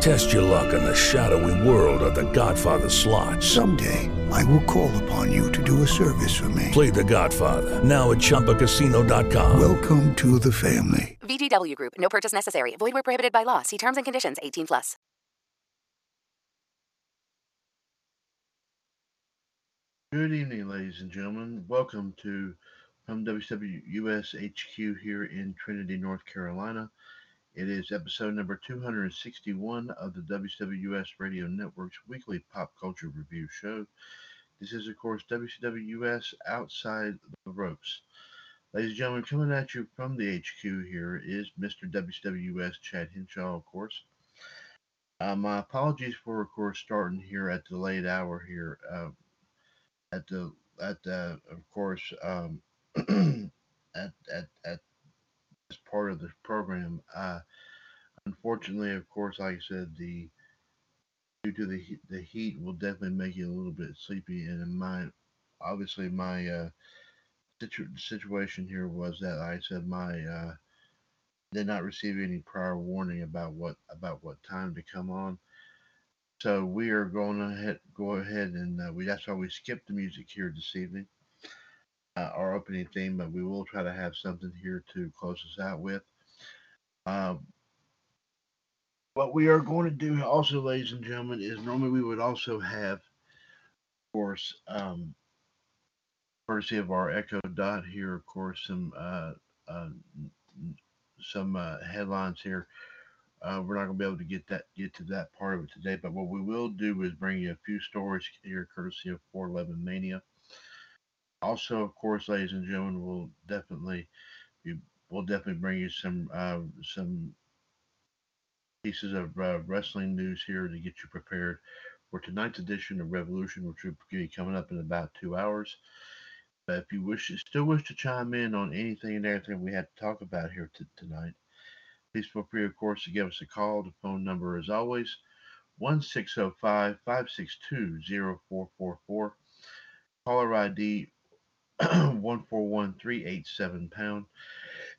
Test your luck in the shadowy world of The Godfather slot. Someday, I will call upon you to do a service for me. Play The Godfather now at ChumbaCasino.com. Welcome to the family. VGW Group. No purchase necessary. Void where prohibited by law. See terms and conditions. 18 plus. Good evening, ladies and gentlemen. Welcome to from WCWUS HQ here in Trinity, North Carolina. It is episode number 261 of the WWS Radio Network's weekly pop culture review show. This is, of course, WCWUS Outside the Ropes. Ladies and gentlemen, coming at you from the HQ here is Mr. WCWUS Chad Henshaw, of course. Uh, my apologies for, of course, starting here at the late hour here. Uh, at the at the of course um, at at at this part of the program. Uh, unfortunately, of course, like I said, the due to the heat, the heat will definitely make you a little bit sleepy. And in my obviously my uh, situ- situation here was that I said my uh, did not receive any prior warning about what about what time to come on. So we are going ahead go ahead and uh, we that's why we skipped the music here this evening. Uh, our opening theme, but we will try to have something here to close us out with. Um, what we are going to do also, ladies and gentlemen, is normally we would also have, of course, um, courtesy of our Echo Dot here, of course, some uh, uh, some uh, headlines here. Uh, we're not going to be able to get that get to that part of it today, but what we will do is bring you a few stories here, courtesy of 411 Mania. Also, of course, ladies and gentlemen, we'll definitely be, we'll definitely bring you some uh, some pieces of uh, wrestling news here to get you prepared for tonight's edition of Revolution, which will be coming up in about two hours. But if you wish, still wish to chime in on anything and everything we had to talk about here t- tonight, please feel free, of course, to give us a call. The phone number, as always, one six zero oh five five six two zero four four four. Caller ID 141387 pound.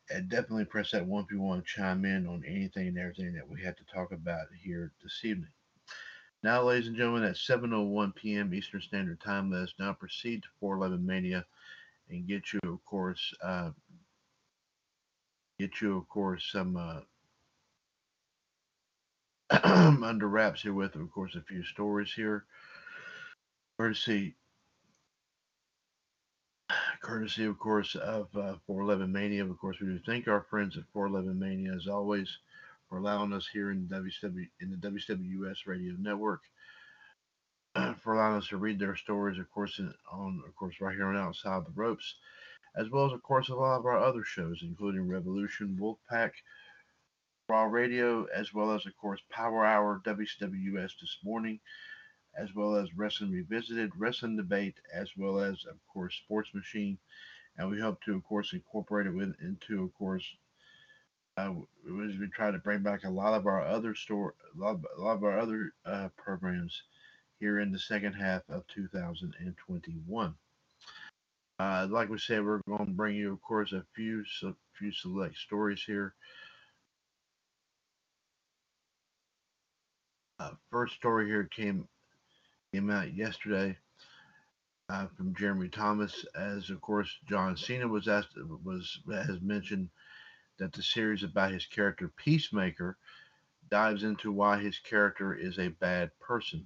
And definitely press that one if you want to chime in on anything and everything that we have to talk about here this evening. Now, ladies and gentlemen, at 7.01 p.m. Eastern Standard Time, let us now proceed to 411 Mania and get you, of course, uh, get you, of course, some uh, under wraps here with, of course, a few stories here. Courtesy courtesy, of course, of uh, 411 Mania. Of course, we do thank our friends at 411 Mania, as always, for allowing us here in, in the WWS Radio Network, for allowing us to read their stories, of course, in, on, of course, right here on Outside the Ropes, as well as, of course, a lot of our other shows, including Revolution, Wolfpack, Raw Radio, as well as, of course, Power Hour, WWS this morning as well as Wrestling Revisited, Wrestling Debate, as well as, of course, Sports Machine. And we hope to, of course, incorporate it with, into, of course, uh, we try to bring back a lot of our other store, a lot of, a lot of our other uh, programs here in the second half of 2021. Uh, like we said, we're going to bring you, of course, a few a few select stories here. Uh, first story here came came out yesterday uh, from Jeremy Thomas, as of course John Cena was asked was has mentioned that the series about his character Peacemaker dives into why his character is a bad person.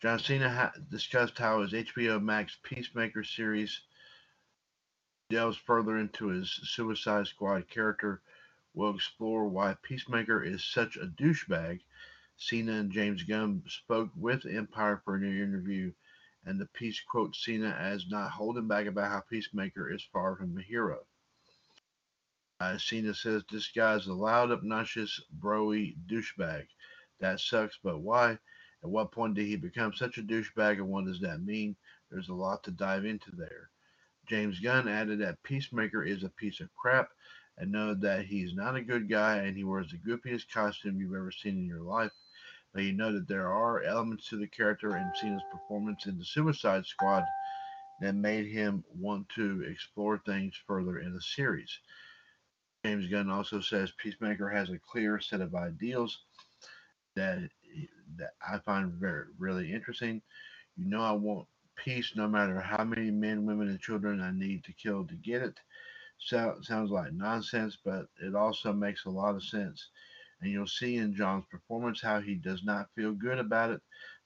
John Cena ha- discussed how his HBO Max Peacemaker series delves further into his Suicide Squad character. We'll explore why Peacemaker is such a douchebag Cena and James Gunn spoke with Empire for a new interview, and the piece quotes Cena as not holding back about how Peacemaker is far from a hero. Uh, Cena says this guy's a loud, obnoxious, broy douchebag. That sucks, but why? At what point did he become such a douchebag, and what does that mean? There's a lot to dive into there. James Gunn added that Peacemaker is a piece of crap and know that he's not a good guy and he wears the goofiest costume you've ever seen in your life. But you know that there are elements to the character and Cena's performance in the Suicide Squad that made him want to explore things further in the series. James Gunn also says Peacemaker has a clear set of ideals that that I find very really interesting. You know, I want peace no matter how many men, women, and children I need to kill to get it. So, sounds like nonsense, but it also makes a lot of sense. And you'll see in John's performance how he does not feel good about it,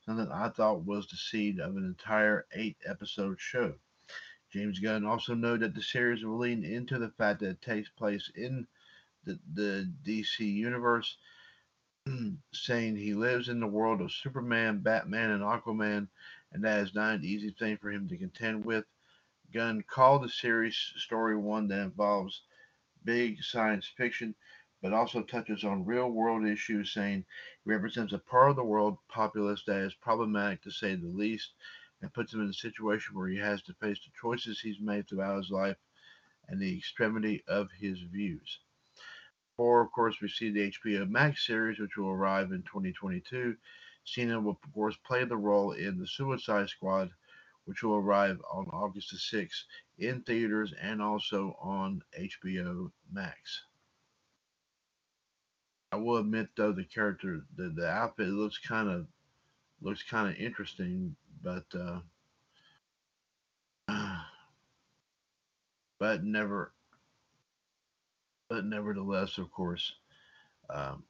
something I thought was the seed of an entire eight episode show. James Gunn also noted that the series will lean into the fact that it takes place in the, the DC universe, saying he lives in the world of Superman, Batman, and Aquaman, and that is not an easy thing for him to contend with. Gunn called the series story one that involves big science fiction, but also touches on real world issues, saying he represents a part of the world populace that is problematic to say the least, and puts him in a situation where he has to face the choices he's made throughout his life and the extremity of his views. Or, of course, we see the HBO Max series, which will arrive in 2022. Cena will, of course, play the role in the Suicide Squad which will arrive on August the 6th in theaters and also on HBO Max. I will admit though the character the, the outfit looks kind of looks kind of interesting, but uh, but never but nevertheless, of course, um,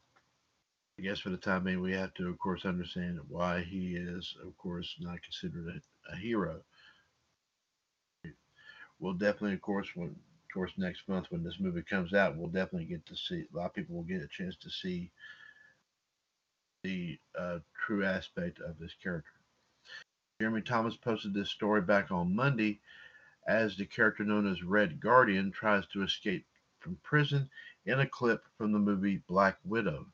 I guess for the time being, we have to, of course, understand why he is, of course, not considered a a hero. We'll definitely, of course, when course next month when this movie comes out, we'll definitely get to see a lot of people will get a chance to see the uh, true aspect of this character. Jeremy Thomas posted this story back on Monday as the character known as Red Guardian tries to escape from prison in a clip from the movie Black Widow.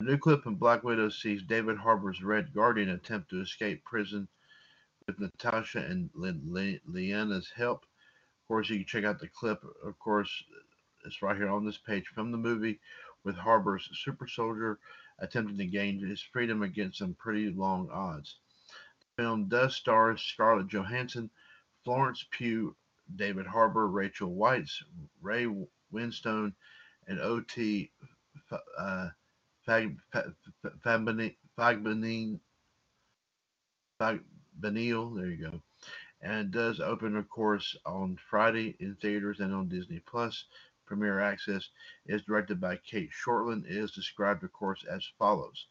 A new clip from Black Widow sees David Harbour's Red Guardian attempt to escape prison with Natasha and Leanna's help. Of course, you can check out the clip. Of course, it's right here on this page from the movie with Harbour's super soldier attempting to gain his freedom against some pretty long odds. The film does star Scarlett Johansson, Florence Pugh, David Harbour, Rachel Weisz, Ray Winstone, and O.T. Uh, Fagbenile, there you go. And does open, of course, on Friday in theaters and on Disney Plus. Premiere Access is directed by Cate Shortland. It is described, of course, as follows.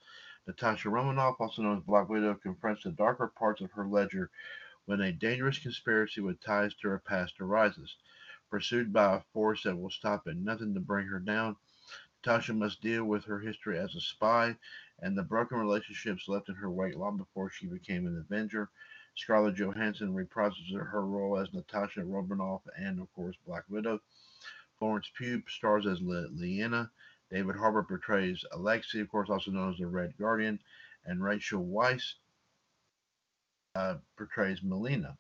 Natasha Romanoff, also known as Black Widow, confronts the darker parts of her ledger when a dangerous conspiracy with ties to her past arises. Pursued by a force that will stop at nothing to bring her down, Natasha must deal with her history as a spy and the broken relationships left in her wake long before she became an Avenger. Scarlett Johansson reprises her role as Natasha Romanoff and, of course, Black Widow. Florence Pugh stars as Le- Leanna. David Harbour portrays Alexei, of course, also known as the Red Guardian. And Rachel Weisz uh, portrays Melina.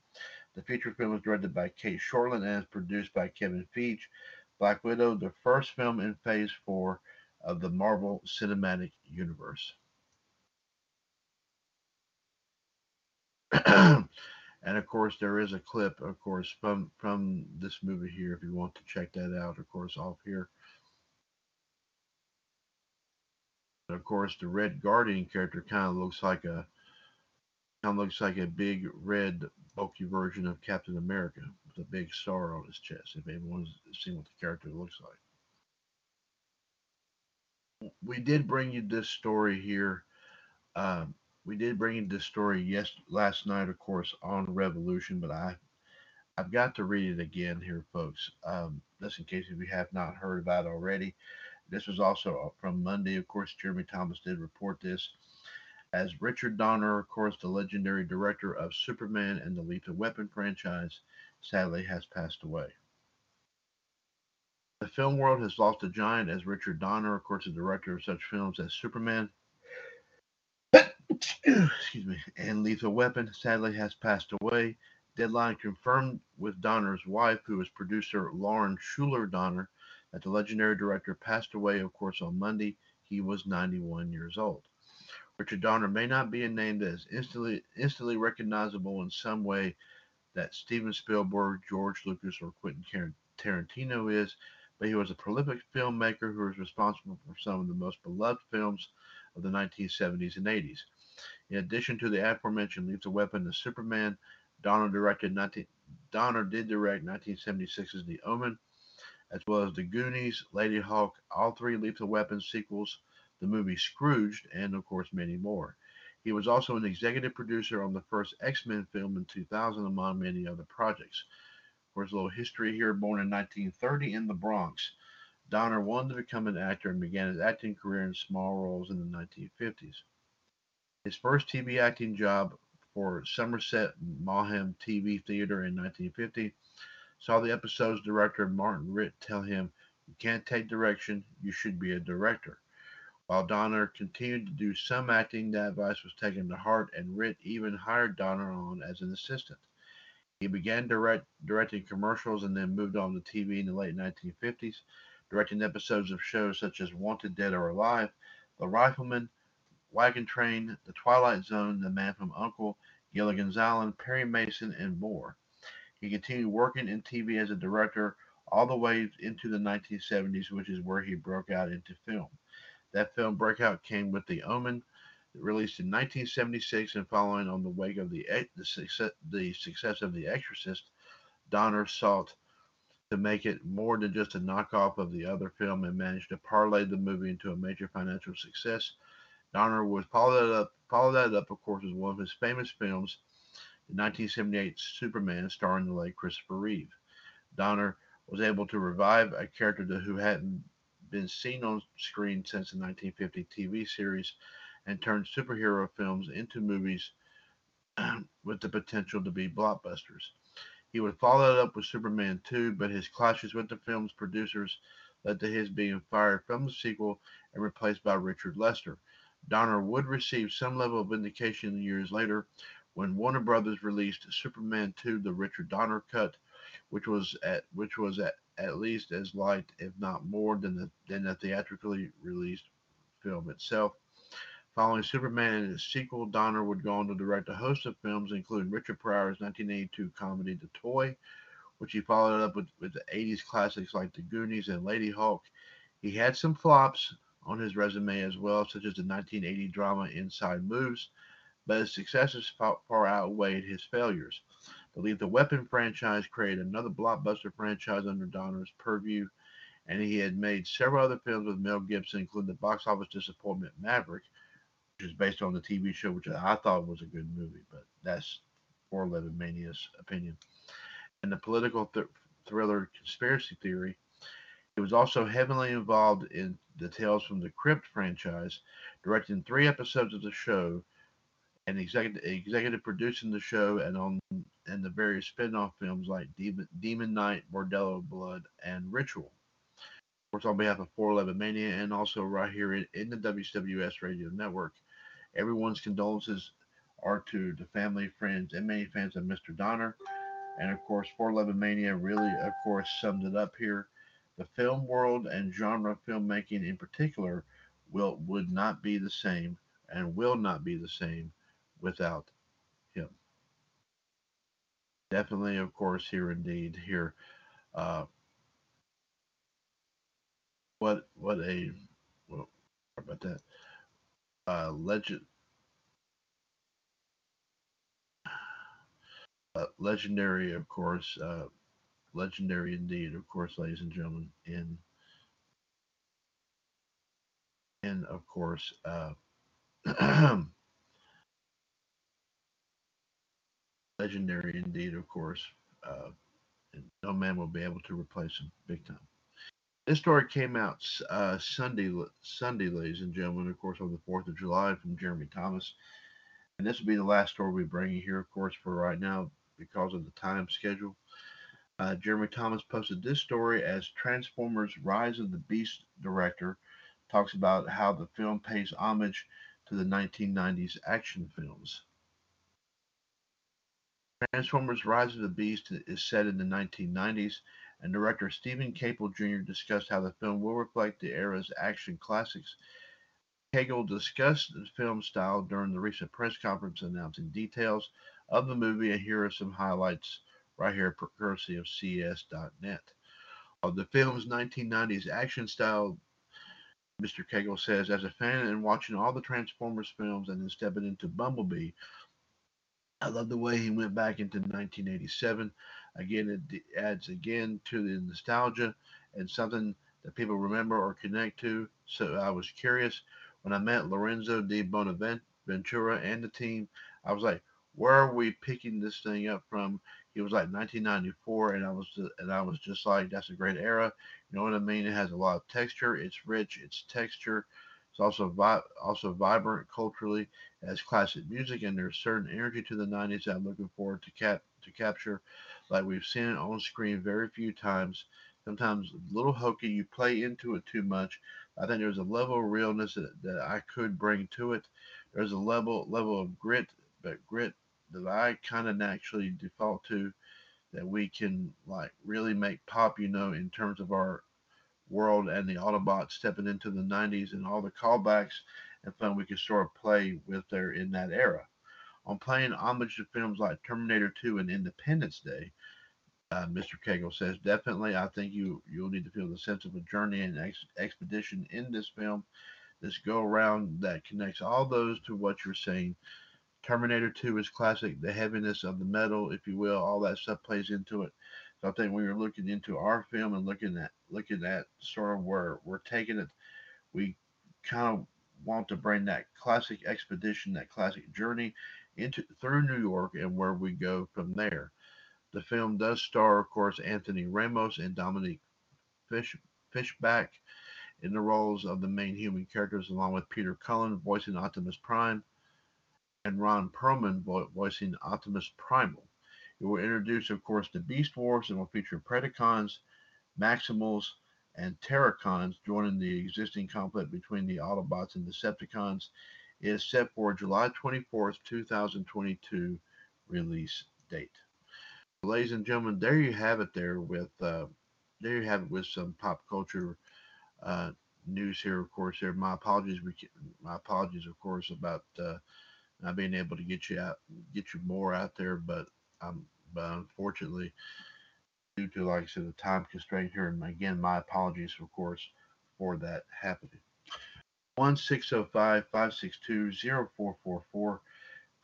The feature film was directed by Cate Shortland and is produced by Kevin Feige. Black Widow, the first film in Phase 4 of the Marvel Cinematic Universe. and of course, there is a clip, of course, from from this movie here. If you want to check that out, of course, off here. And of course, the Red Guardian character kind of looks like a kind of looks like a big red bulky version of Captain America with a big star on his chest. If anyone's seen what the character looks like, we did bring you this story here. Um, we did bring this story yes last night, of course, on Revolution, but I I've got to read it again here, folks. Um, just in case you have not heard about it already. This was also from Monday. Of course, Jeremy Thomas did report this as Richard Donner, of course, the legendary director of Superman and the Lethal Weapon franchise, sadly has passed away. The film world has lost a giant as Richard Donner, of course, the director of such films as Superman, excuse me, and Lethal Weapon, sadly has passed away. Deadline confirmed with Donner's wife, who is producer Lauren Shuler Donner, that the legendary director passed away, of course, on Monday. He was 91 years old. Richard Donner may not be a name that is instantly instantly recognizable in some way that Steven Spielberg, George Lucas, or Quentin Tarantino is, but he was a prolific filmmaker who was responsible for some of the most beloved films of the 1970s and 80s. In addition to the aforementioned Lethal Weapon the Superman, Donner directed 19, Donner did direct 1976's The Omen, as well as The Goonies, Ladyhawke, all three Lethal Weapon sequels, the movie Scrooged, and of course many more. He was also an executive producer on the first X Men film in 2000, among many other projects. Of course, a little history here. Born in 1930 in the Bronx, Donner wanted to become an actor and began his acting career in small roles in the 1950s. His first TV acting job for Somerset Maugham TV Theater in 1950 saw the episode's director Martin Ritt tell him, You can't take direction, you should be a director. While Donner continued to do some acting, that advice was taken to heart, and Ritt even hired Donner on as an assistant. He began direct, directing commercials and then moved on to TV in the late 1950s, directing episodes of shows such as Wanted Dead or Alive, The Rifleman, Wagon Train, The Twilight Zone, The Man from U.N.C.L.E., Gilligan's Island, Perry Mason, and more. He continued working in TV as a director all the way into the 1970s, which is where he broke out into film. That film breakout came with The Omen, released in 1976, and following on the wake of the, the, success, the success of The Exorcist, Donner sought to make it more than just a knockoff of the other film and managed to parlay the movie into a major financial success. Donner would follow that up, follow that up, of course, as one of his famous films, the 1978 Superman, starring the late Christopher Reeve. Donner was able to revive a character who hadn't been seen on screen since the 1950 TV series and turned superhero films into movies with the potential to be blockbusters. He would follow it up with Superman 2, but his clashes with the film's producers led to his being fired from the sequel and replaced by Richard Lester. Donner would receive some level of vindication years later when Warner Brothers released Superman 2: The Richard Donner Cut, which was at which was at at least as light, if not more, than the, than the theatrically released film itself. Following Superman and its sequel, Donner would go on to direct a host of films, including Richard Pryor's 1982 comedy The Toy, which he followed up with, with the 80s classics like The Goonies and Ladyhawke. He had some flops on his resume as well, such as the 1980 drama Inside Moves, but his successes far, outweighed his failures. Believe the Lethal Weapon franchise created another blockbuster franchise under Donner's purview, and he had made several other films with Mel Gibson, including the box office disappointment Maverick, which is based on the TV show, which I thought was a good movie, but that's 411 Mania's opinion. And the political th- thriller Conspiracy Theory. He was also heavily involved in the Tales from the Crypt franchise, directing three episodes of the show and executive, executive producing the show and on and the various spin-off films like Demon, Demon Knight, Bordello Blood, and Ritual. Of course, on behalf of 411 Mania and also right here in, in the WWS Radio Network, everyone's condolences are to the family, friends, and many fans of Mr. Donner. And of course, 411 Mania really, of course, summed it up here. The film world and genre filmmaking in particular will would not be the same and will not be the same without him. Definitely, of course, here indeed, here. Uh, what what a well, about that uh, legend uh, legendary of course uh, legendary indeed of course ladies and gentlemen in and of course uh, legendary indeed, of course. Uh, and no man will be able to replace him big time. This story came out uh, Sunday, Sunday, ladies and gentlemen, of course, on the 4th of July from Jeremy Thomas. And this will be the last story we bring you here, of course, for right now because of the time schedule. Uh, Jeremy Thomas posted this story as Transformers Rise of the Beast director talks about how the film pays homage to the 1990s action films. Transformers Rise of the Beast is set in the 1990s, and director Steven Caple Jr. discussed how the film will reflect the era's action classics. Cagle discussed the film style during the recent press conference announcing details of the movie, and here are some highlights right here, courtesy of CS.net. Of uh, the film's 1990s action style, Mr. Cagle says, as a fan and watching all the Transformers films and then stepping into Bumblebee, I love the way he went back into 1987. Again, it adds again to the nostalgia and something that people remember or connect to. So I was curious when I met Lorenzo di Bonaventura and the team. I was like, where are we picking this thing up from? He was like 1994, and I was and I was just like, that's a great era. You know what I mean? It has a lot of texture. It's rich. It's texture. It's also vi- also vibrant culturally. as classic music, and there's certain energy to the 90s that I'm looking forward to cap to capture. Like we've seen it on screen very few times. Sometimes a little hokey. You play into it too much. I think there's a level of realness that, that I could bring to it. There's a level level of grit, but grit that I kind of naturally default to that we can like really make pop, you know, in terms of our world and the Autobots stepping into the 90s and all the callbacks and fun we could sort of play with there in that era. On playing homage to films like Terminator 2 and Independence Day, uh, Mr. Cagle says, definitely, I think you you'll need to feel the sense of a journey and ex- expedition in this film. This go around that connects all those to what you're saying Terminator 2 is classic. The heaviness of the metal, if you will, all that stuff plays into it. So I think when you're looking into our film and looking at looking at sort of where we're taking it, we kind of want to bring that classic expedition, that classic journey into through New York and where we go from there. The film does star, of course, Anthony Ramos and Dominique Fish, Fishback in the roles of the main human characters, along with Peter Cullen voicing Optimus Prime and Ron Perlman voicing Optimus Primal. It will introduce, of course, the Beast Wars and will feature Predacons, Maximals, and Terrorcons joining the existing conflict between the Autobots and Decepticons. It is set for July 24th, 2022 release date. Ladies and gentlemen, there you have it. There with uh, there you have it with some pop culture uh, news here. Of course, there. My apologies. My apologies, of course, about uh, not being able to get you out, get you more out there. But um, but unfortunately, due to like I said, the time constraint here, and again, my apologies, of course, for that happening. One six zero oh five five six two zero four four four.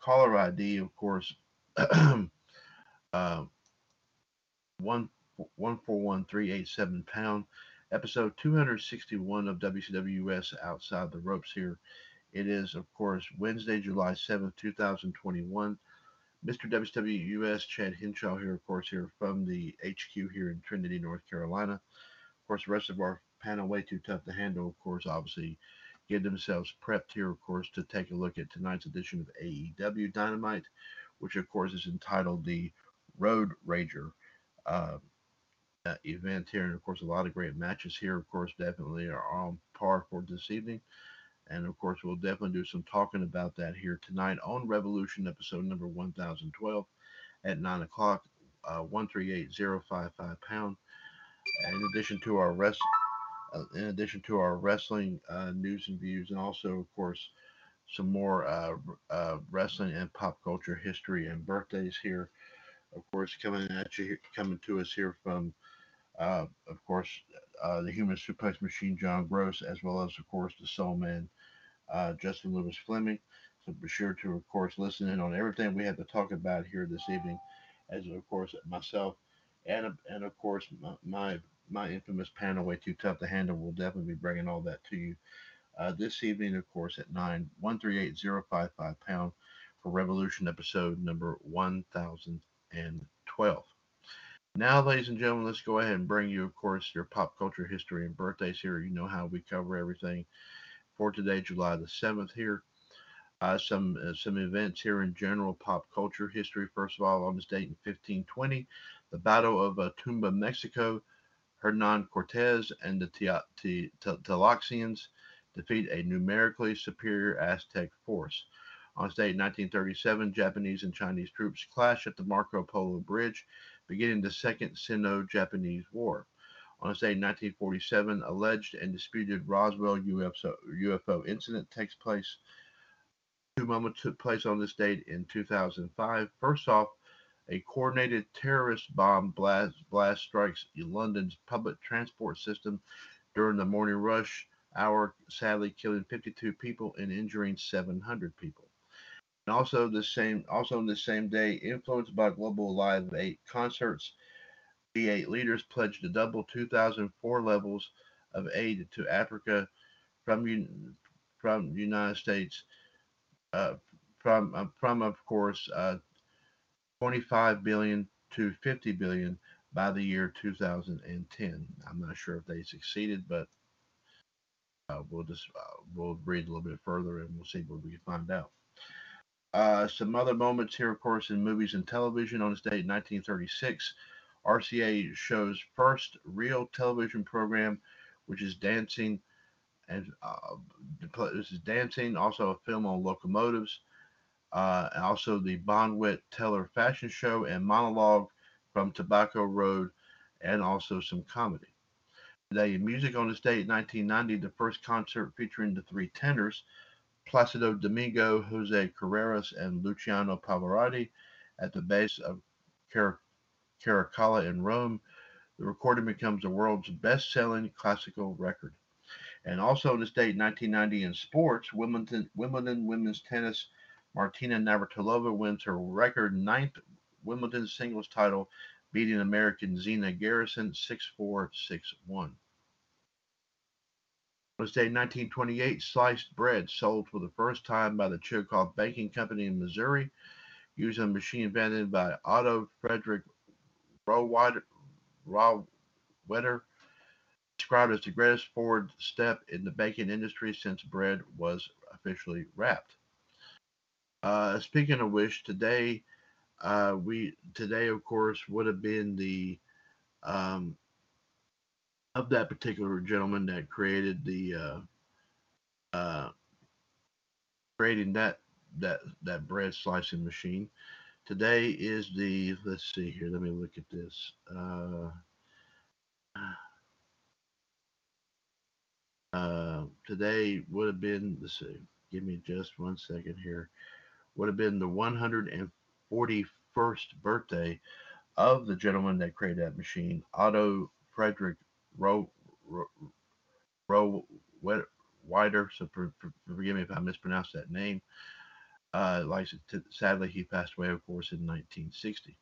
Caller ID, of course, uh, one one four one three eight seven pound. Episode two hundred sixty one of WCWUS Outside the Ropes here it is, of course, Wednesday, July 7th, 2021. Mr. WCWUS, Chad Hinshaw here, of course, here from the HQ here in Trinity, North Carolina. Of course, the rest of our panel way too tough to handle, of course, obviously get themselves prepped here, of course, to take a look at tonight's edition of AEW Dynamite, which, of course, is entitled the Road Rager uh, event here. And, of course, a lot of great matches here, of course, definitely are on par for this evening. And of course, we'll definitely do some talking about that here tonight on Revolution, episode number 1012 at 9 o'clock, uh, 138055 pound. In addition to our rest, uh, in addition to our wrestling uh, news and views, and also, of course, some more uh, uh, wrestling and pop culture history and birthdays here. Of course, coming at you, coming to us here from, uh, of course, uh, the Human Suplex Machine, John Gross, as well as, of course, the Soul Man, uh, Justin Lewis Fleming. So be sure to, of course, listen in on everything we have to talk about here this evening, as of course myself and and of course my my, my infamous panel way too tough to handle will definitely be bringing all that to you uh, this evening, of course, at nine one three eight zero five five pound for Revolution episode number one thousand and twelve. Now, ladies and gentlemen, let's go ahead and bring you, of course, your pop culture history and birthdays here. You know how we cover everything for today, July the 7th here. Uh, some uh, some events here in general pop culture history. First of all, on this date in 1520, the Battle of uh, Tumba, Mexico, Hernan Cortez and the Tlaxians defeat a numerically superior Aztec force. On this date in 1937, Japanese and Chinese troops clashed at the Marco Polo Bridge, beginning the Second Sino-Japanese War. On this in 1947, alleged and disputed Roswell UFO, UFO incident takes place. Two moments took place on this date in 2005. First off, a coordinated terrorist bomb blast, blast strikes London's public transport system during the morning rush hour, sadly killing 52 people and injuring 700 people. And also the same, also on the same day, influenced by global live eight concerts, the eight leaders pledged to double 2004 levels of aid to Africa from from the United States, uh, from uh, from of course uh, 25 billion to 50 billion by the year 2010. I'm not sure if they succeeded, but uh, we'll just uh, we'll read a little bit further and we'll see what we can find out. Uh, some other moments here, of course, in movies and television. On this date, 1936, RCA shows first real television program, which is dancing, and uh, this is dancing. Also, a film on locomotives. Uh, also the Bonwit Teller fashion show and monologue from Tobacco Road, and also some comedy. Today, music on this date, 1990, the first concert featuring the three tenors, Placido Domingo, Jose Carreras, and Luciano Pavarotti, at the base of Car- Caracalla in Rome. The recording becomes the world's best selling classical record. And also on this date, 1990, in sports, Wimbledon, Wimbledon women's tennis, Martina Navratilova wins her record ninth Wimbledon singles title, beating American Zina Garrison 6 4 6 1. On this day, 1928, sliced bread sold for the first time by the Chillicothe Banking Company in Missouri, using a machine invented by Otto Frederick Rohwedder, described as the greatest forward step in the baking industry since bread was officially wrapped. Uh, speaking of which, today uh, we today, of course, would have been the um, of that particular gentleman that created the uh, uh, creating that that that bread slicing machine. Today is the let's see here. Let me look at this. Uh, uh, today would have been let's see. Give me just one second here. Would have been the 141st birthday of the gentleman that created that machine, Otto Frederick Row Row Wider. So for, for, forgive me if I mispronounce that name. Uh, like sadly, he passed away, of course, in 1960.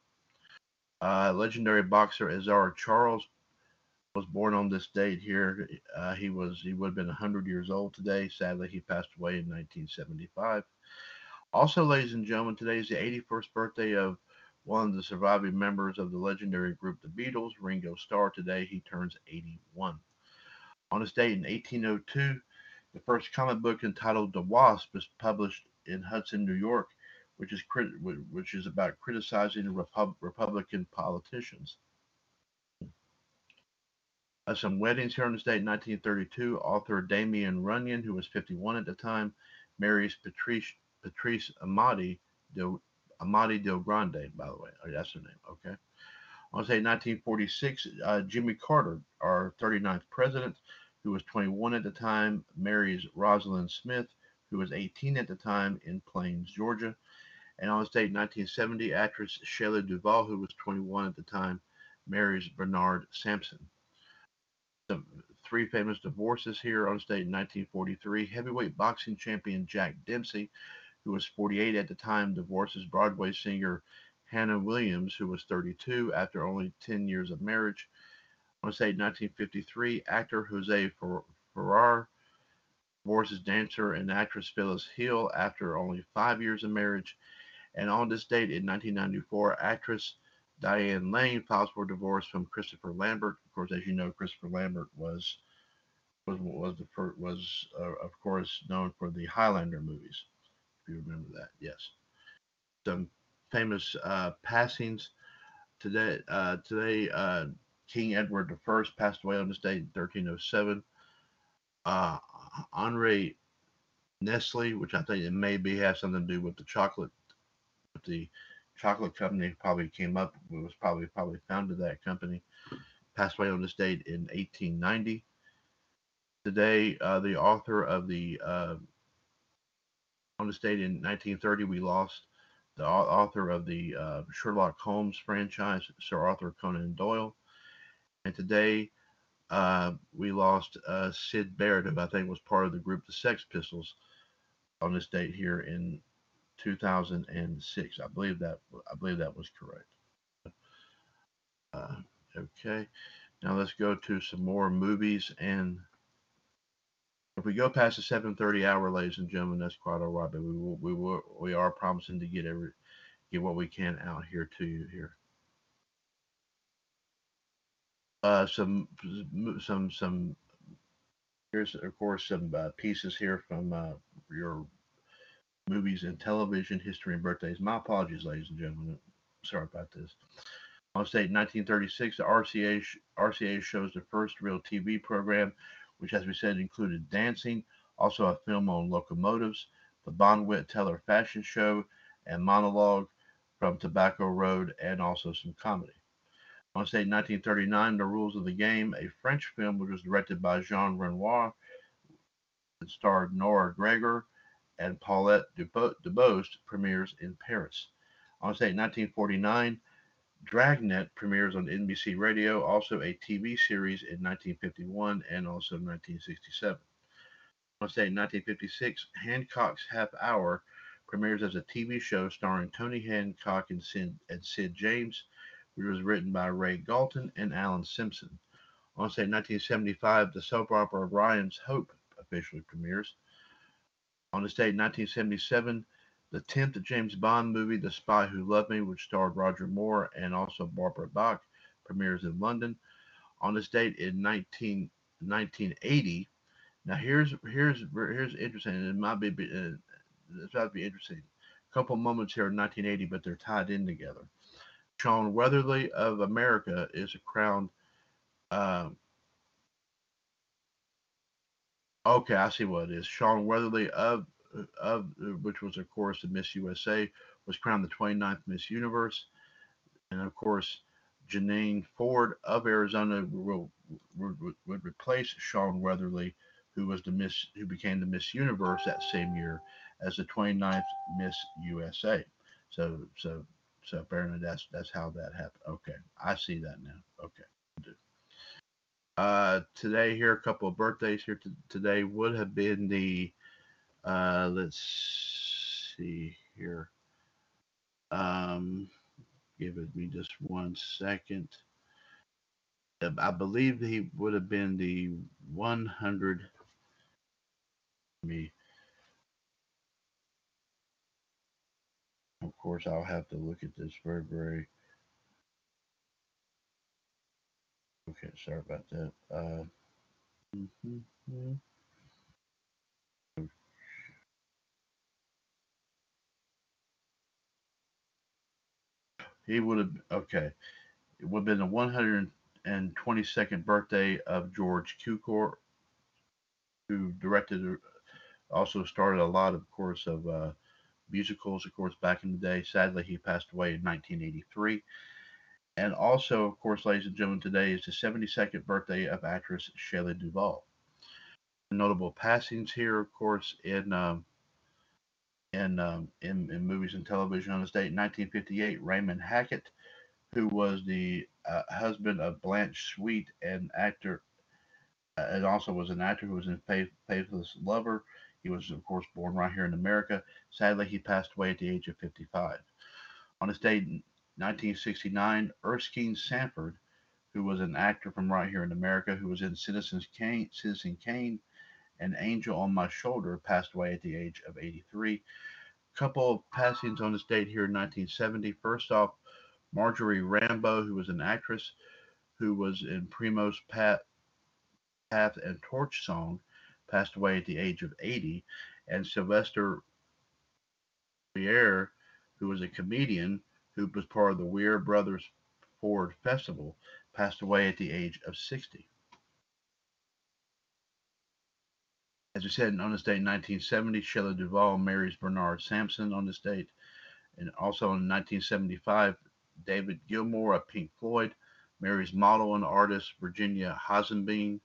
Uh, legendary boxer Azar Charles was born on this date here. Uh, he was he would have been 100 years old today. Sadly, he passed away in 1975. Also, ladies and gentlemen, today is the 81st birthday of one of the surviving members of the legendary group The Beatles, Ringo Starr. Today, he turns 81. On this date in 1802, the first comic book entitled The Wasp was published in Hudson, New York, which is crit- which is about criticizing Repub- Republican politicians. Uh, some weddings here on this date in 1932. Author Damon Runyon, who was 51 at the time, marries Patrice Patrice Amati Amati del Grande, by the way. Oh, that's her name. Okay. I want to say 1946, uh, Jimmy Carter, our 39th president, who was 21 at the time, marries Rosalynn Smith, who was 18 at the time in Plains, Georgia. And on this date, 1970, actress Shelley Duvall, who was 21 at the time, marries Bernard Sampson. The three famous divorces here on this date 1943. Heavyweight boxing champion Jack Dempsey who was 48 at the time, divorces Broadway singer Hannah Williams, who was 32 after only 10 years of marriage. To say 1953, actor Jose Ferrer divorces dancer and actress Phyllis Hill after only five years of marriage. And on this date in 1994, actress Diane Lane files for divorce from Christopher Lambert. Of course, as you know, Christopher Lambert was was was the first, was uh, of course known for the Highlander movies you remember that. Yes. Some famous uh, passings today. Uh, today, uh, King Edward I passed away on this date in 1307. Uh, Henri Nestle, which I think it maybe has something to do with the chocolate, with the chocolate company probably came up, was probably probably founded that company. Passed away on this date in 1890. Today, uh, the author of the uh, on this date in 1930, we lost the author of the uh, Sherlock Holmes franchise, Sir Arthur Conan Doyle. And today, uh, we lost uh, Syd Barrett, who I think was part of the group the Sex Pistols, on this date here in 2006. I believe that I believe that was correct. Uh, okay, now let's go to some more movies and. If we go past the 7:30 hour, ladies and gentlemen, that's quite all right. But we will, we will, we are promising to get every, get what we can out here to you here. Uh, some, some, some. Here's of course some uh, pieces here from uh, your movies and television history and birthdays. My apologies, ladies and gentlemen. Sorry about this. On state 1936, the RCA RCA shows the first real TV program which, as we said, included dancing, also a film on locomotives, the Bonwit Teller fashion show, and monologue from Tobacco Road, and also some comedy. On stage 1939, The Rules of the Game, a French film which was directed by Jean Renoir, and starred Nora Gregor and Paulette Dubost, premieres in Paris. On stage 1949, Dragnet premieres on NBC Radio, also a TV series in 1951 and also 1967. On say 1956, Hancock's Half Hour premieres as a TV show starring Tony Hancock and Sid, and Sid James, which was written by Ray Galton and Alan Simpson. On say 1975, the soap opera Ryan's Hope officially premieres. On date, 1977, the 10th James Bond movie, The Spy Who Loved Me, which starred Roger Moore and also Barbara Bach, premieres in London on this date in 19, 1980. Now here's here's here's interesting. It might be uh, it's about to be interesting. A couple moments here in 1980, but they're tied in together. Shawn Weatherly of America is a crowned. Um, okay, I see what it is. Shawn Weatherly of of which was of course the Miss USA, was crowned the 29th Miss Universe, and of course Janine Ford of Arizona will, would, would replace Shawn Weatherly, who was the Miss who became the Miss Universe that same year as the 29th Miss USA. So so so apparently that's that's how that happened. Okay, I see that now. Okay. Uh, today here a couple of birthdays here t- today would have been the uh, let's see here. Um, give it me just one second. Uh, I believe he would have been the 100. Me. Of course, I'll have to look at this very, very. Okay, sorry about that. Uh, mm-hmm. He would have okay. It would have been the 122nd birthday of George Cukor, who directed, also started a lot, of course, of uh, musicals, of course, back in the day. Sadly, he passed away in 1983. And also, of course, ladies and gentlemen, today is the 72nd birthday of actress Shelley Duvall. Notable passings here, of course, in um, in, um, in, in movies and television on this date. In 1958, Raymond Hackett, who was the uh, husband of Blanche Sweet and actor, uh, and also was an actor who was in Faith, Faithless Lover. He was, of course, born right here in America. Sadly, he passed away at the age of 55. On this date in 1969, Erskine Sanford, who was an actor from right here in America, who was in Citizens Kane, Citizen Kane, an Angel on My Shoulder passed away at the age of 83. Couple of passings on this date here in 1970. First off, Marjorie Rambeau, who was an actress who was in Primo's Path and Torch song, passed away at the age of 80. And Sylvester Pierre, who was a comedian who was part of the Weir Brothers Ford Festival, passed away at the age of 60. As we said, on this date in 1970, Shelley Duvall marries Bernard Sampson on this date. And also in 1975, David Gilmour of Pink Floyd marries model and artist Virginia Hasenbein.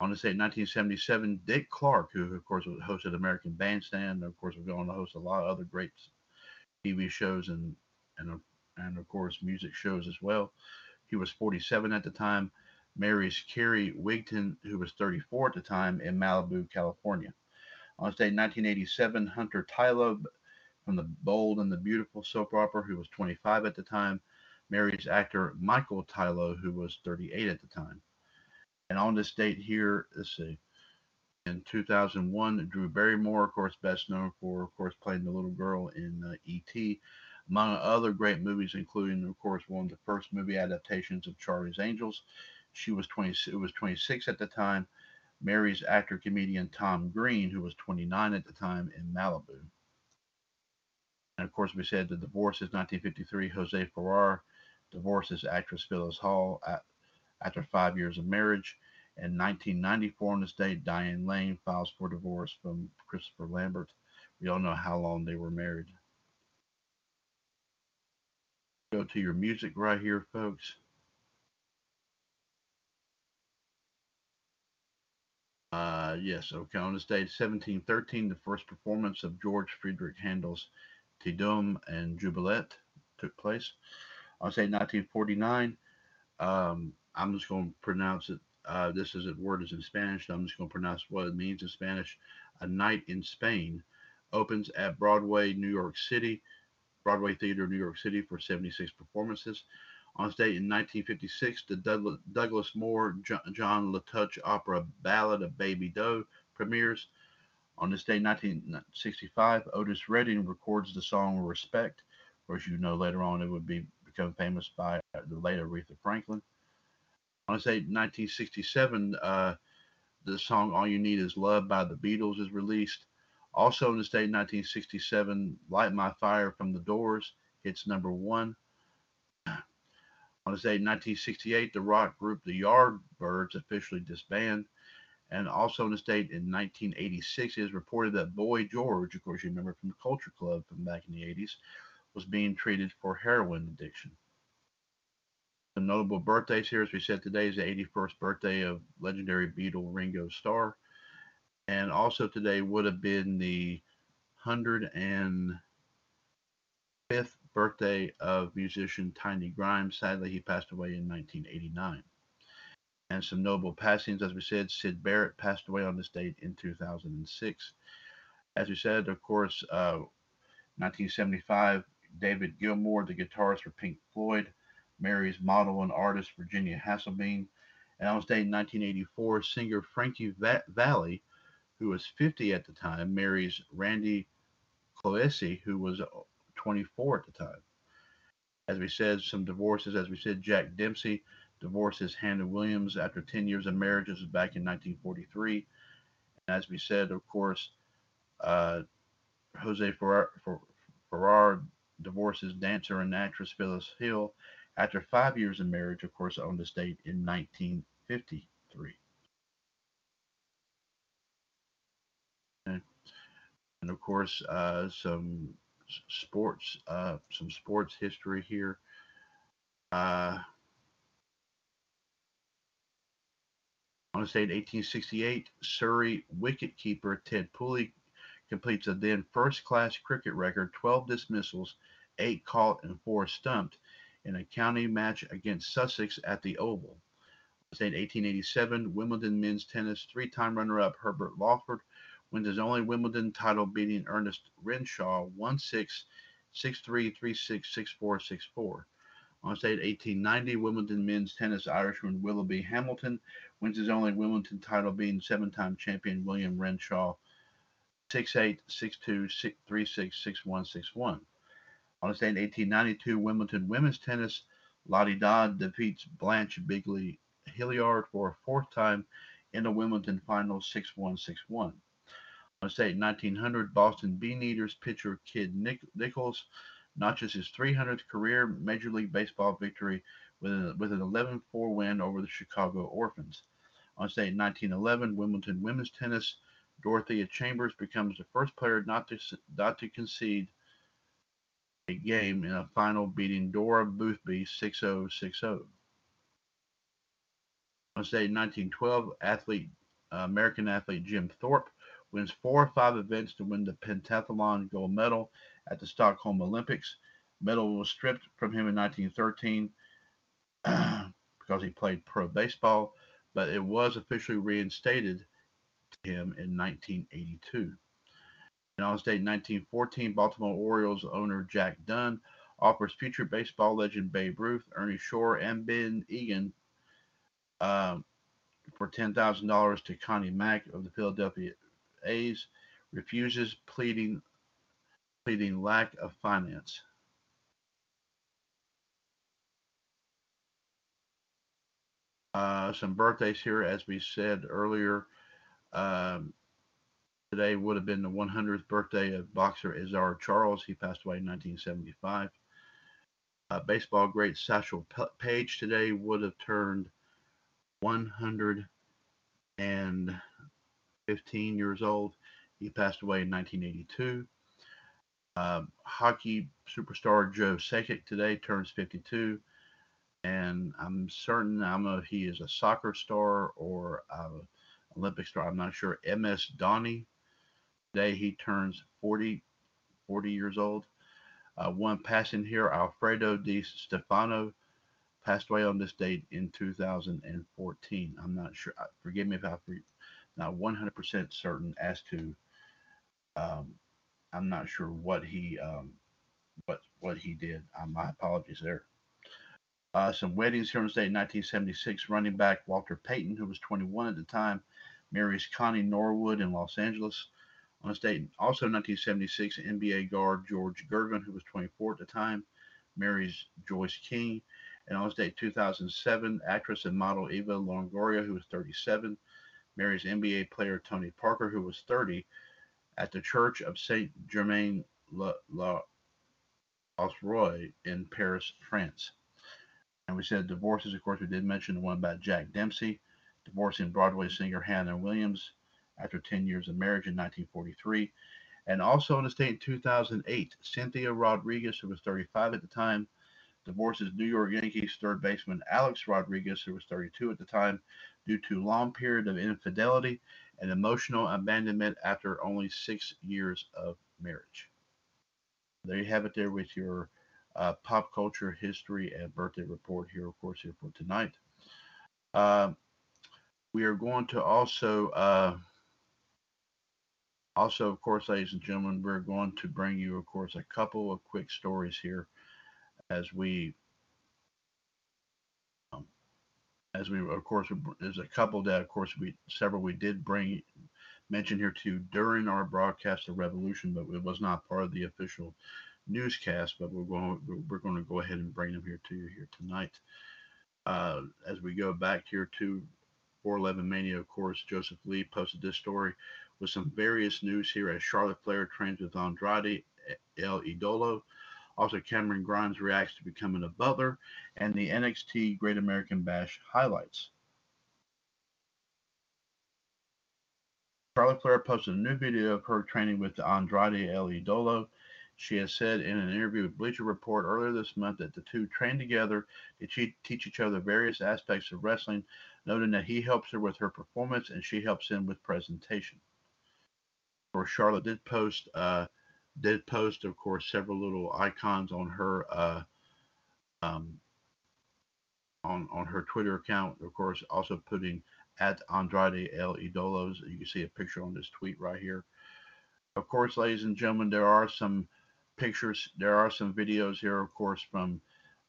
On this date, 1977, Dick Clark, who of course hosted American Bandstand, and of course will go on to host a lot of other great TV shows and and and of course music shows as well. He was 47 at the time. Marries Carrie Wigton, who was 34 at the time, in Malibu, California. On this date, 1987, Hunter Tylo from The Bold and the Beautiful soap opera, who was 25 at the time, marries actor Michael Tylo, who was 38 at the time. And on this date here, let's see, in 2001, Drew Barrymore, of course, best known for, of course, playing the little girl in uh, E.T., among other great movies, including, of course, one of the first movie adaptations of Charlie's Angels. She was 20, it was 26 at the time. Marries actor comedian Tom Green, who was 29 at the time in Malibu. And of course, we said the divorce is 1953. Jose Ferrer divorces actress Phyllis Hall at, after five years of marriage. In 1994, on this date, Diane Lane files for divorce from Christopher Lambert. We all know how long they were married. Go to your music right here, folks. Uh, yes, okay. On this date, 1713, the first performance of George Friedrich Handel's Te Deum and Jubilate took place. I'll say 1949. Um, I'm just going to pronounce it. Uh, this is a word is in Spanish. So I'm just going to pronounce what it means in Spanish. A Night in Spain opens at Broadway, New York City, Broadway Theater, New York City for 76 performances. On stage in 1956, the Douglas Moore John LaTouche opera Ballad of Baby Doe premieres. On this day, 1965, Otis Redding records the song Respect. Of course, you know later on it would be become famous by the late Aretha Franklin. On this day, 1967, uh, the song All You Need Is Love by the Beatles is released. Also on this day, 1967, Light My Fire from the Doors hits number one. On this day, 1968, the rock group The Yardbirds officially disbanded. And also in the date in 1986, it is reported that Boy George, of course, you remember from the Culture Club from back in the 80s, was being treated for heroin addiction. The notable birthdays here, as we said today, is the 81st birthday of legendary Beatle Ringo Starr. And also today would have been the 105th birthday of musician Tiny Grimes. Sadly, he passed away in 1989 and some notable passings. As we said, Syd Barrett passed away on this date in 2006. As we said, of course, uh, 1975, David Gilmour, the guitarist for Pink Floyd, marries model and artist Virginia Hasenbein, And on this date in 1984, singer Frankie Va- Valli, who was 50 at the time, marries Randy Clohessy, who was 24 at the time. As we said, some divorces. As we said, Jack Dempsey divorces Hannah Williams after 10 years of marriage. This was back in 1943. And as we said, of course, uh, Jose Ferrer, Ferrer divorces dancer and actress Phyllis Hill after five years of marriage, of course, on this date in 1953. And, and of course, uh, some sports, uh, some sports history here. Uh, On this date, 1868, Surrey wicketkeeper Ted Pooley completes a then first class cricket record 12 dismissals, 8 caught, and 4 stumped in a county match against Sussex at the Oval. Date, 1887, Wimbledon men's tennis three time runner up Herbert Lawford wins his only Wimbledon title, beating Ernest Renshaw 1 6, 6 3, 3 6, 6 4, 6 4. On stage 1890, Wimbledon men's tennis Irishman Willoughby Hamilton wins his only Wimbledon title, beating seven time champion William Renshaw 6 8, 6 2, 6, 3 6, 6 1, 6 1. On the stand 1892 Wimbledon women's tennis, Lottie Dod defeats Blanche Bingley Hillyard for a fourth time in the Wimbledon final 6 1 6 1. State 1900 Boston Bean Eaters pitcher Kid Nich- Nichols notches his 300th career Major League Baseball victory with, a, with an 11 4 win over the Chicago Orphans. On state 1911, Wimbledon women's tennis, Dorothea Chambers becomes the first player not to, not to concede a game in a final, beating Dora Boothby 6 0 6 0. On state 1912, athlete, uh, American athlete Jim Thorpe wins four or five events to win the pentathlon gold medal at the Stockholm Olympics. Medal was stripped from him in 1913 because he played pro baseball, but it was officially reinstated to him in 1982. And on this date, 1914, Baltimore Orioles owner Jack Dunn offers future baseball legend Babe Ruth, Ernie Shore, and Ben Egan um, for $10,000 to Connie Mack of the Philadelphia A's, refuses, pleading pleading lack of finance. Uh, some birthdays here, as we said earlier. Um, today would have been the 100th birthday of boxer Isaiah Charles. He passed away in 1975. Uh, baseball great Satchel Paige today would have turned 115 years old. He passed away in 1982. Uh, hockey superstar Joe Sakic today turns 52 and I'm certain I don't know if he is a soccer star or an Olympic star. I'm not sure. MS Dhoni today he turns 40, 40 years old. Uh, one passing here, Alfredo Di Stefano passed away on this date in 2014. I'm not sure. Uh, forgive me if I'm not 100% certain as to. Um, I'm not sure what he um, what what he did. Uh, my apologies there. Uh, some weddings here the state in 1976. Running back Walter Payton, who was 21 at the time, marries Connie Norwood in Los Angeles. On the state, also 1976, NBA guard George Gervin, who was 24 at the time, marries Joyce King. And on this date, 2007, actress and model Eva Longoria, who was 37, marries NBA player Tony Parker, who was 30, at the Church of Saint Germain la, la in Paris, France. And we said divorces, of course, we did mention the one about Jack Dempsey, divorcing Broadway singer Hannah Williams after 10 years of marriage in 1943. And also in the state in 2008, Cynthia Rodriguez, who was 35 at the time, divorces New York Yankees third baseman Alex Rodriguez, who was 32 at the time, due to long period of infidelity and emotional abandonment after only six years of marriage. There you have it there with your uh, pop culture history and birthday report here, of course, here for tonight. Uh, we are going to also, uh, also, of course, ladies and gentlemen, we're going to bring you, of course, a couple of quick stories here as we, um, as we, of course, there's a couple that, of course, we several we did bring mention here too during our broadcast of Revolution, but it was not part of the official newscast, but we're going we're going to go ahead and bring them here to you here tonight. Uh, as we go back here to 411 Mania, of course, Joseph Lee posted this story with some various news here as Charlotte Flair trains with Andrade El Idolo. Also, Cameron Grimes reacts to becoming a butler, and the NXT Great American Bash highlights. Charlotte Flair posted a new video of her training with Andrade El Idolo. She has said in an interview with Bleacher Report earlier this month that the two train together to teach each other various aspects of wrestling, noting that he helps her with her performance and she helps him with presentation. Or Charlotte did post, uh, did post, of course, several little icons on her, uh, um, on on her Twitter account. Of course, also putting at Andrade El Idolos. You can see a picture on this tweet right here. Of course, ladies and gentlemen, there are some pictures. There are some videos here, of course, from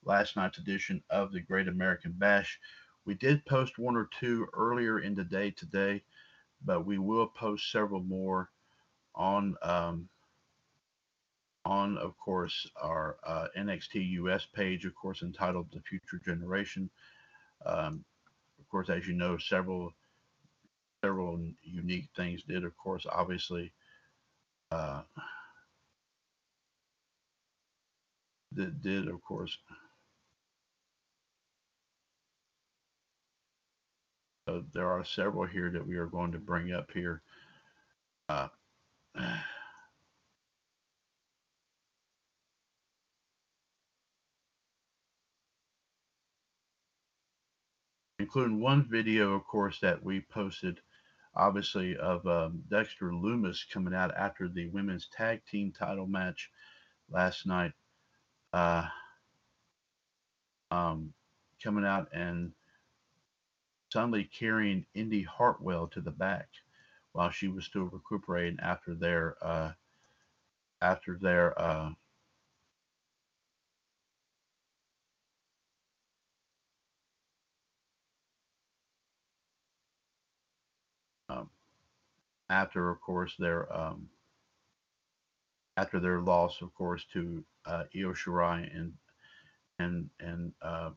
last night's edition of the Great American Bash. We did post one or two earlier in the day today, but we will post several more on, um, on of course, our uh, NXT US page, of course, entitled "The Future Generation." Um, of course, as you know, several several unique things did, of course, obviously. Uh, that did, of course. So there are several here that we are going to bring up here. uh, including one video, of course, that we posted, obviously, of um, Dexter Lumis coming out after the women's tag team title match last night. Uh, um, coming out and suddenly carrying Indi Hartwell to the back while she was still recuperating after their uh, after their uh, um, after of course their um, after their loss of course to uh, Io Shirai and and and uh,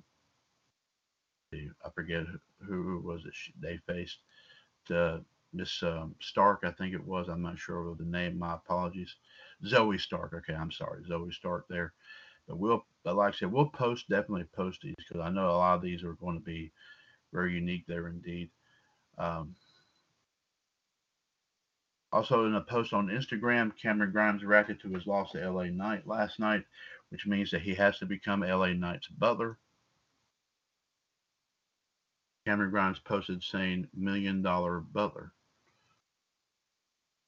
I forget who, who was it they faced to Miss um, Stark, I think it was. I'm not sure of the name. My apologies. Zoey Stark. Okay, I'm sorry, Zoey Stark there. But we'll, but like I said, we'll post definitely post these because I know a lot of these are going to be very unique there indeed. Um, also, in a post on Instagram, Cameron Grimes reacted to his loss to LA Knight last night, which means that he has to become LA Knight's butler. Cameron Grimes posted saying million dollar butler.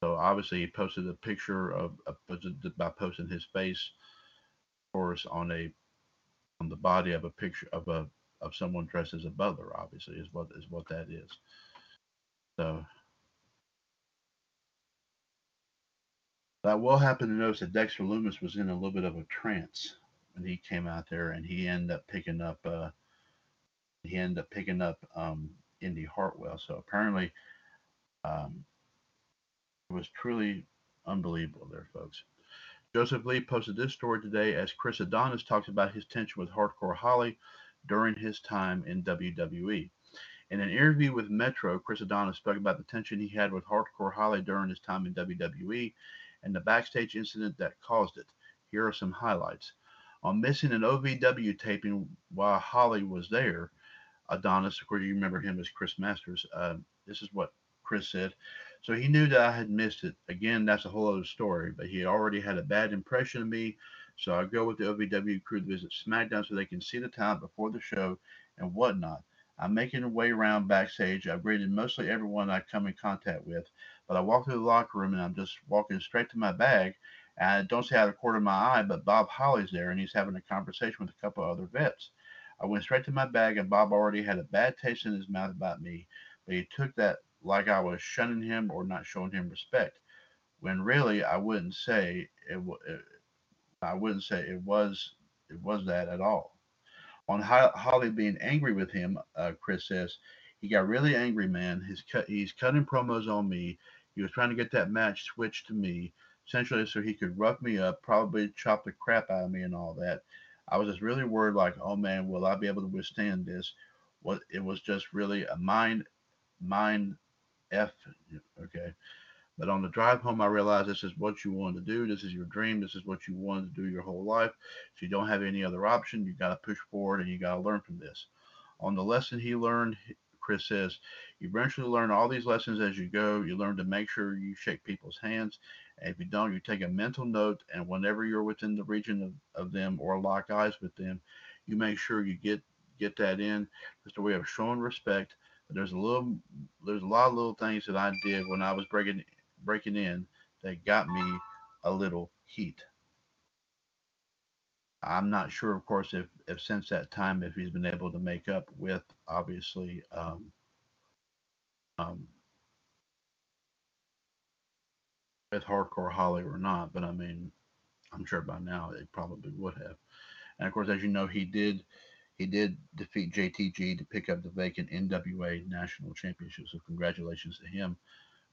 So obviously he posted a picture of, of by posting his face, of course, on a on the body of a picture of a of someone dressed as a butler. Obviously, is what is what that is. So I will happen to notice that Dexter Lumis was in a little bit of a trance when he came out there, and he ended up picking up. Uh, he ended up picking up um, Indi Hartwell. So apparently, um, it was truly unbelievable there, folks. Joseph Lee posted this story today as Chris Adonis talks about his tension with Hardcore Holly during his time in WWE. In an interview with Metro, Chris Adonis spoke about the tension he had with Hardcore Holly during his time in WWE and the backstage incident that caused it. Here are some highlights. On missing an OVW taping while Holly was there, Adonis. Of course, you remember him as Chris Masters. Uh, this is what Chris said. So he knew that I had missed it. Again, that's a whole other story, but he already had a bad impression of me. So I go with the OVW crew to visit SmackDown so they can see the talent before the show and whatnot. I'm making a way around backstage. I've greeted mostly everyone I come in contact with, but I walk through the locker room and I'm just walking straight to my bag. And I don't see out of the corner of my eye, but Bob Holly's there and he's having a conversation with a couple other vets. I went straight to my bag, and Bob already had a bad taste in his mouth about me, but he took that like I was shunning him or not showing him respect. When really, I wouldn't say it. it I wouldn't say it was it was that at all. On Holly being angry with him, uh, Chris says he got really angry, man. He's cut. He's cutting promos on me. He was trying to get that match switched to me, essentially so he could rough me up, probably chop the crap out of me and all that. I was just really worried, like, oh man, will I be able to withstand this? What it was just really a mind, mind f. Okay, but on the drive home, I realized this is what you wanted to do. This is your dream. This is what you wanted to do your whole life. So you don't have any other option. You got to push forward and you got to learn from this. On the lesson he learned, Chris says, you eventually learn all these lessons as you go. You learn to make sure you shake people's hands and if you don't, you take a mental note, and whenever you're within the region of, of them or lock eyes with them, you make sure you get get that in. Just a way of showing respect. But there's a little, there's a lot of little things that I did when I was breaking breaking in that got me a little heat. I'm not sure, of course, if, if since that time, if he's been able to make up with obviously um, um, with Hardcore Holly or not, but I mean, I'm sure by now they probably would have. And of course, as you know, he did he did defeat JTG to pick up the vacant NWA National Championship. So congratulations to him,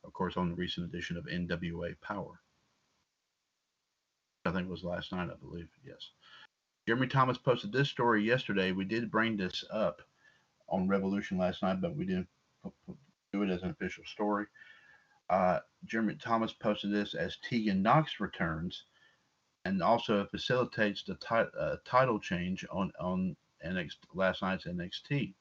of course, on the recent edition of NWA Power. I think it was last night, I believe. Yes. Jeremy Thomas posted this story yesterday. We did bring this up on Revolution last night, but we didn't do it as an official story. Uh, Jeremy Thomas posted this as Tegan Nox returns, and also facilitates the uh, title change on on NXT last night's NXT.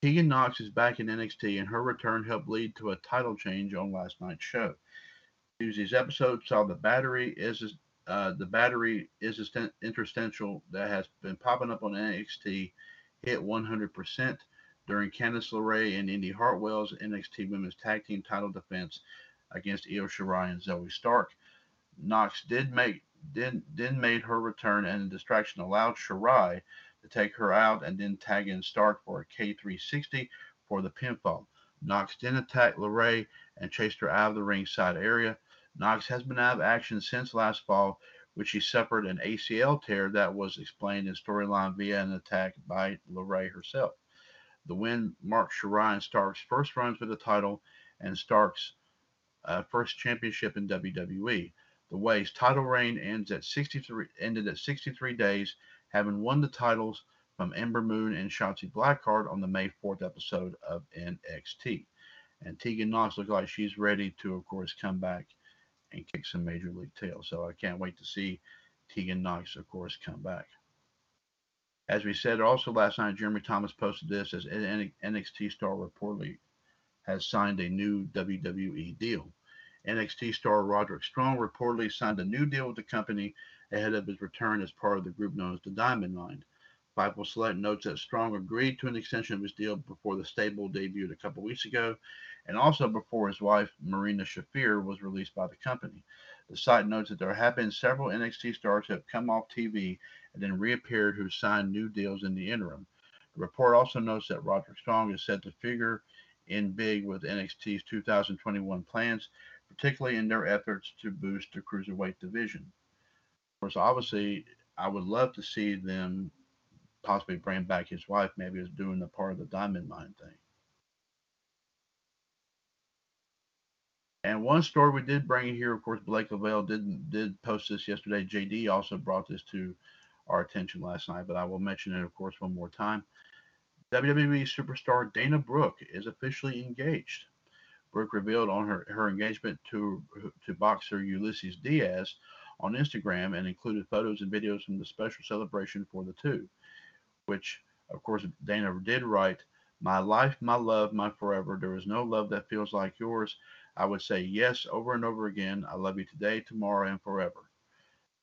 Tegan Nox is back in NXT, and her return helped lead to a title change on last night's show. Tuesday's episode saw the battery is uh, the battery is interstitial that has been popping up on NXT hit 100% during Candice LeRae and Indi Hartwell's NXT Women's Tag Team title defense against Io Shirai and Zoey Stark. Nox did make did then made her return and the distraction allowed Shirai to take her out and then tag in Stark for a K360 for the pinfall. Nox then attacked LeRae and chased her out of the ringside area. Nox has been out of action since last fall, which she suffered an ACL tear that was explained in storyline via an attack by LeRae herself. The win marked Shirai and Stark's first runs for the title and Stark's uh, first championship in WWE. The Way's title reign ends at 63 ended at 63 days, having won the titles from Ember Moon and Shotzi Blackheart on the May 4th episode of NXT. And Tegan Nox looks like she's ready to, of course, come back and kick some major league tail. So I can't wait to see Tegan Nox, of course, come back. As we said also last night, Jeremy Thomas posted this as NXT star reportedly has signed a new WWE deal. NXT star Roderick Strong reportedly signed a new deal with the company ahead of his return as part of the group known as the Diamond Mine. Fightful Select notes that Strong agreed to an extension of his deal before the stable debuted a couple weeks ago, and also before his wife, Marina Shafir, was released by the company. The site notes that there have been several NXT stars who have come off TV and then reappeared who signed new deals in the interim. The report also notes that Roderick Strong is set to figure in big with NXT's 2021 plans, particularly in their efforts to boost the cruiserweight division. Of course, obviously, I would love to see them possibly bring back his wife, maybe as doing the part of the Diamond Mine thing. And one story we did bring here, of course, Blake Lovell did did post this yesterday. JD also brought this to our attention last night, but I will mention it, of course, one more time. WWE superstar Dana Brooke is officially engaged. Brooke revealed on her, her engagement to to boxer Ulysses Diaz on Instagram and included photos and videos from the special celebration for the two, which of course Dana did write, "My life, my love, my forever. There is no love that feels like yours. I would say yes over and over again. I love you today, tomorrow, and forever.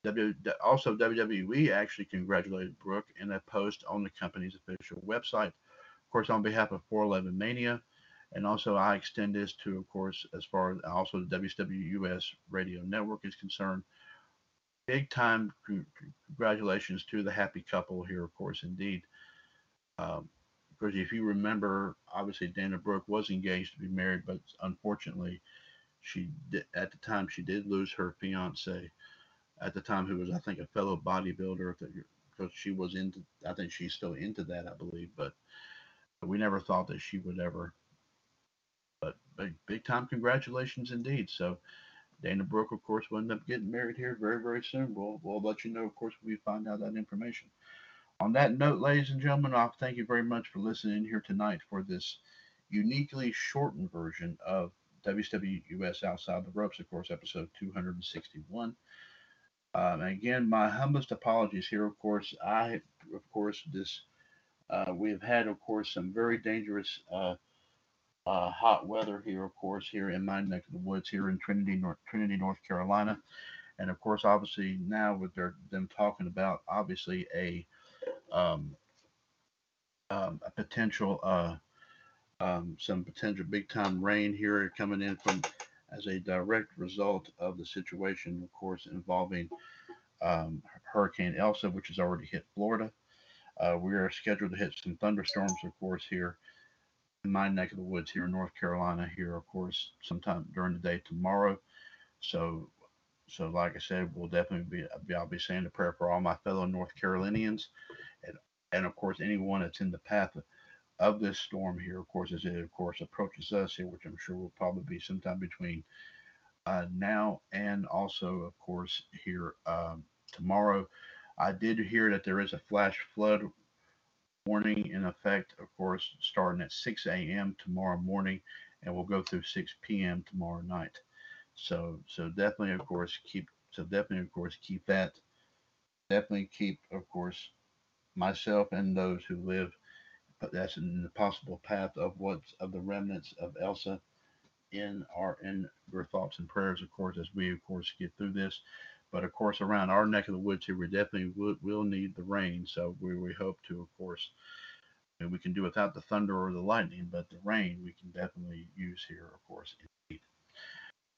W, also, WWE actually congratulated Brooke in a post on the company's official website. Of course, on behalf of 411 Mania, and also I extend this to, of course, as far as also the WCWUS Radio Network is concerned. Big time congratulations to the happy couple here, of course, indeed. Um, because if you remember, obviously Dana Brooke was engaged to be married, but unfortunately, she did, at the time she did lose her fiance. At the time, who was I think a fellow bodybuilder, because she was into. I think she's still into that, I believe, but we never thought that she would ever. But big, big time congratulations indeed. So. Dana Brooke, of course, will end up getting married here very, very soon. We'll, we'll let you know, of course, when we find out that information. On that note, ladies and gentlemen, I thank you very much for listening here tonight for this uniquely shortened version of WCWUS Outside the Ropes, of course, episode 261. Um, again, my humblest apologies here. Of course, I, of course, this uh, we have had, of course, some very dangerous uh, uh, hot weather here, of course, here in my neck of the woods here in Trinity, North, Trinity, North Carolina, and of course, obviously now with their, them talking about obviously a um, um, a potential uh, um, some potential big time rain here coming in from as a direct result of the situation, of course, involving um, Hurricane Elsa, which has already hit Florida. Uh, we are scheduled to hit some thunderstorms, of course, here in my neck of the woods here in North Carolina. Here, of course, sometime during the day tomorrow. So, so like I said, we'll definitely be I'll be saying a prayer for all my fellow North Carolinians and of course anyone that's in the path of, this storm here, of course, as it of course approaches us here, which I'm sure will probably be sometime between uh, now and also, of course, here um, tomorrow. I did hear that there is a flash flood warning in effect, of course, starting at 6 a.m. tomorrow morning, and we'll go through 6 p.m. tomorrow night. So, so definitely, of course, keep so definitely, of course, keep that. Definitely keep, of course, myself and those who live, but that's in the possible path of what's of the remnants of Elsa in our in your thoughts and prayers, of course, as we of course get through this. But of course, around our neck of the woods here, we definitely will, will need the rain. So we, we hope to, of course, we can do without the thunder or the lightning, but the rain we can definitely use here, of course. Indeed.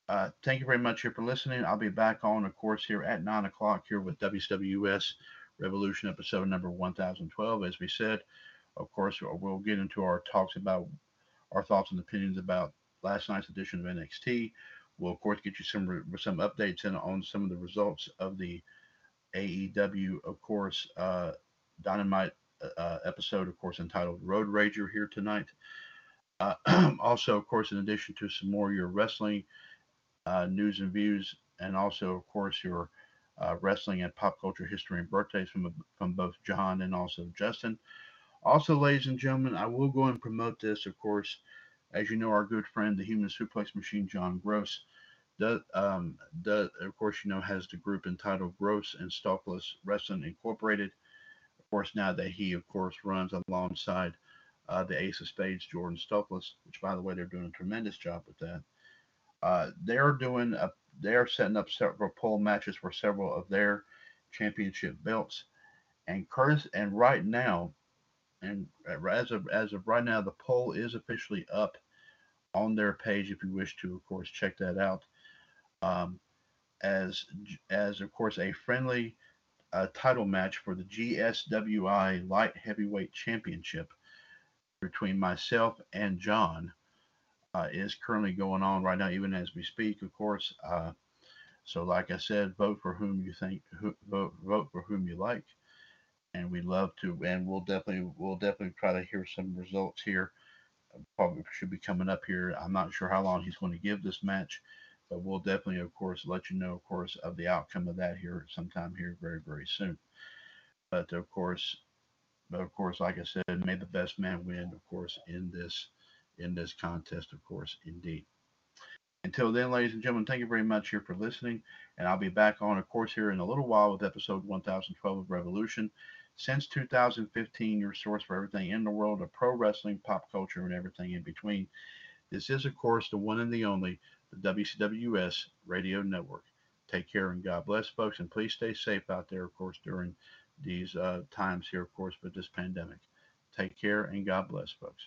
Uh, thank you very much here for listening. I'll be back on, of course, here at nine o'clock here with WCWUS Revolution episode number 1012. As we said, of course, we'll get into our talks about our thoughts and opinions about last night's edition of NXT. We'll of course get you some some updates in on some of the results of the AEW, of course, uh, Dynamite uh, uh, episode, of course, entitled Road Rager here tonight. Uh, also, of course, in addition to some more your wrestling uh, news and views, and also, of course, your uh, wrestling and pop culture history and birthdays from from both John and also Justin. Also, ladies and gentlemen, I will go and promote this, of course. As you know, our good friend, the Human Suplex Machine, John Gross, does, um, does, of course, you know, has the group entitled Gross and Stockless Wrestling Incorporated. Of course, now that he, of course, runs alongside uh, the Ace of Spades, Jordan Stockless, which, by the way, they're doing a tremendous job with that. Uh, they're doing a, they're setting up several pole matches for several of their championship belts, and Curtis, and right now, and as of as of right now, the poll is officially up on their page. If you wish to, of course, check that out. Um, as as of course a friendly uh, title match for the GSWI Light Heavyweight Championship between myself and John uh, is currently going on right now, even as we speak. Of course. Uh, so, like I said, vote for whom you think, who, vote vote for whom you like and we love to and we'll definitely we'll definitely try to hear some results here probably should be coming up here i'm not sure how long he's going to give this match but we'll definitely of course let you know of course of the outcome of that here sometime here very very soon but of course but of course like i said may the best man win of course in this in this contest of course indeed until then, ladies and gentlemen, thank you very much here for listening. And I'll be back on, of course, here in a little while with episode 1012 of Revolution. Since 2015, your source for everything in the world of pro wrestling, pop culture, and everything in between. This is, of course, the one and the only, the WCWUS Radio Network. Take care and God bless, folks, and please stay safe out there, of course, during these uh, times here, of course, with this pandemic. Take care and God bless, folks.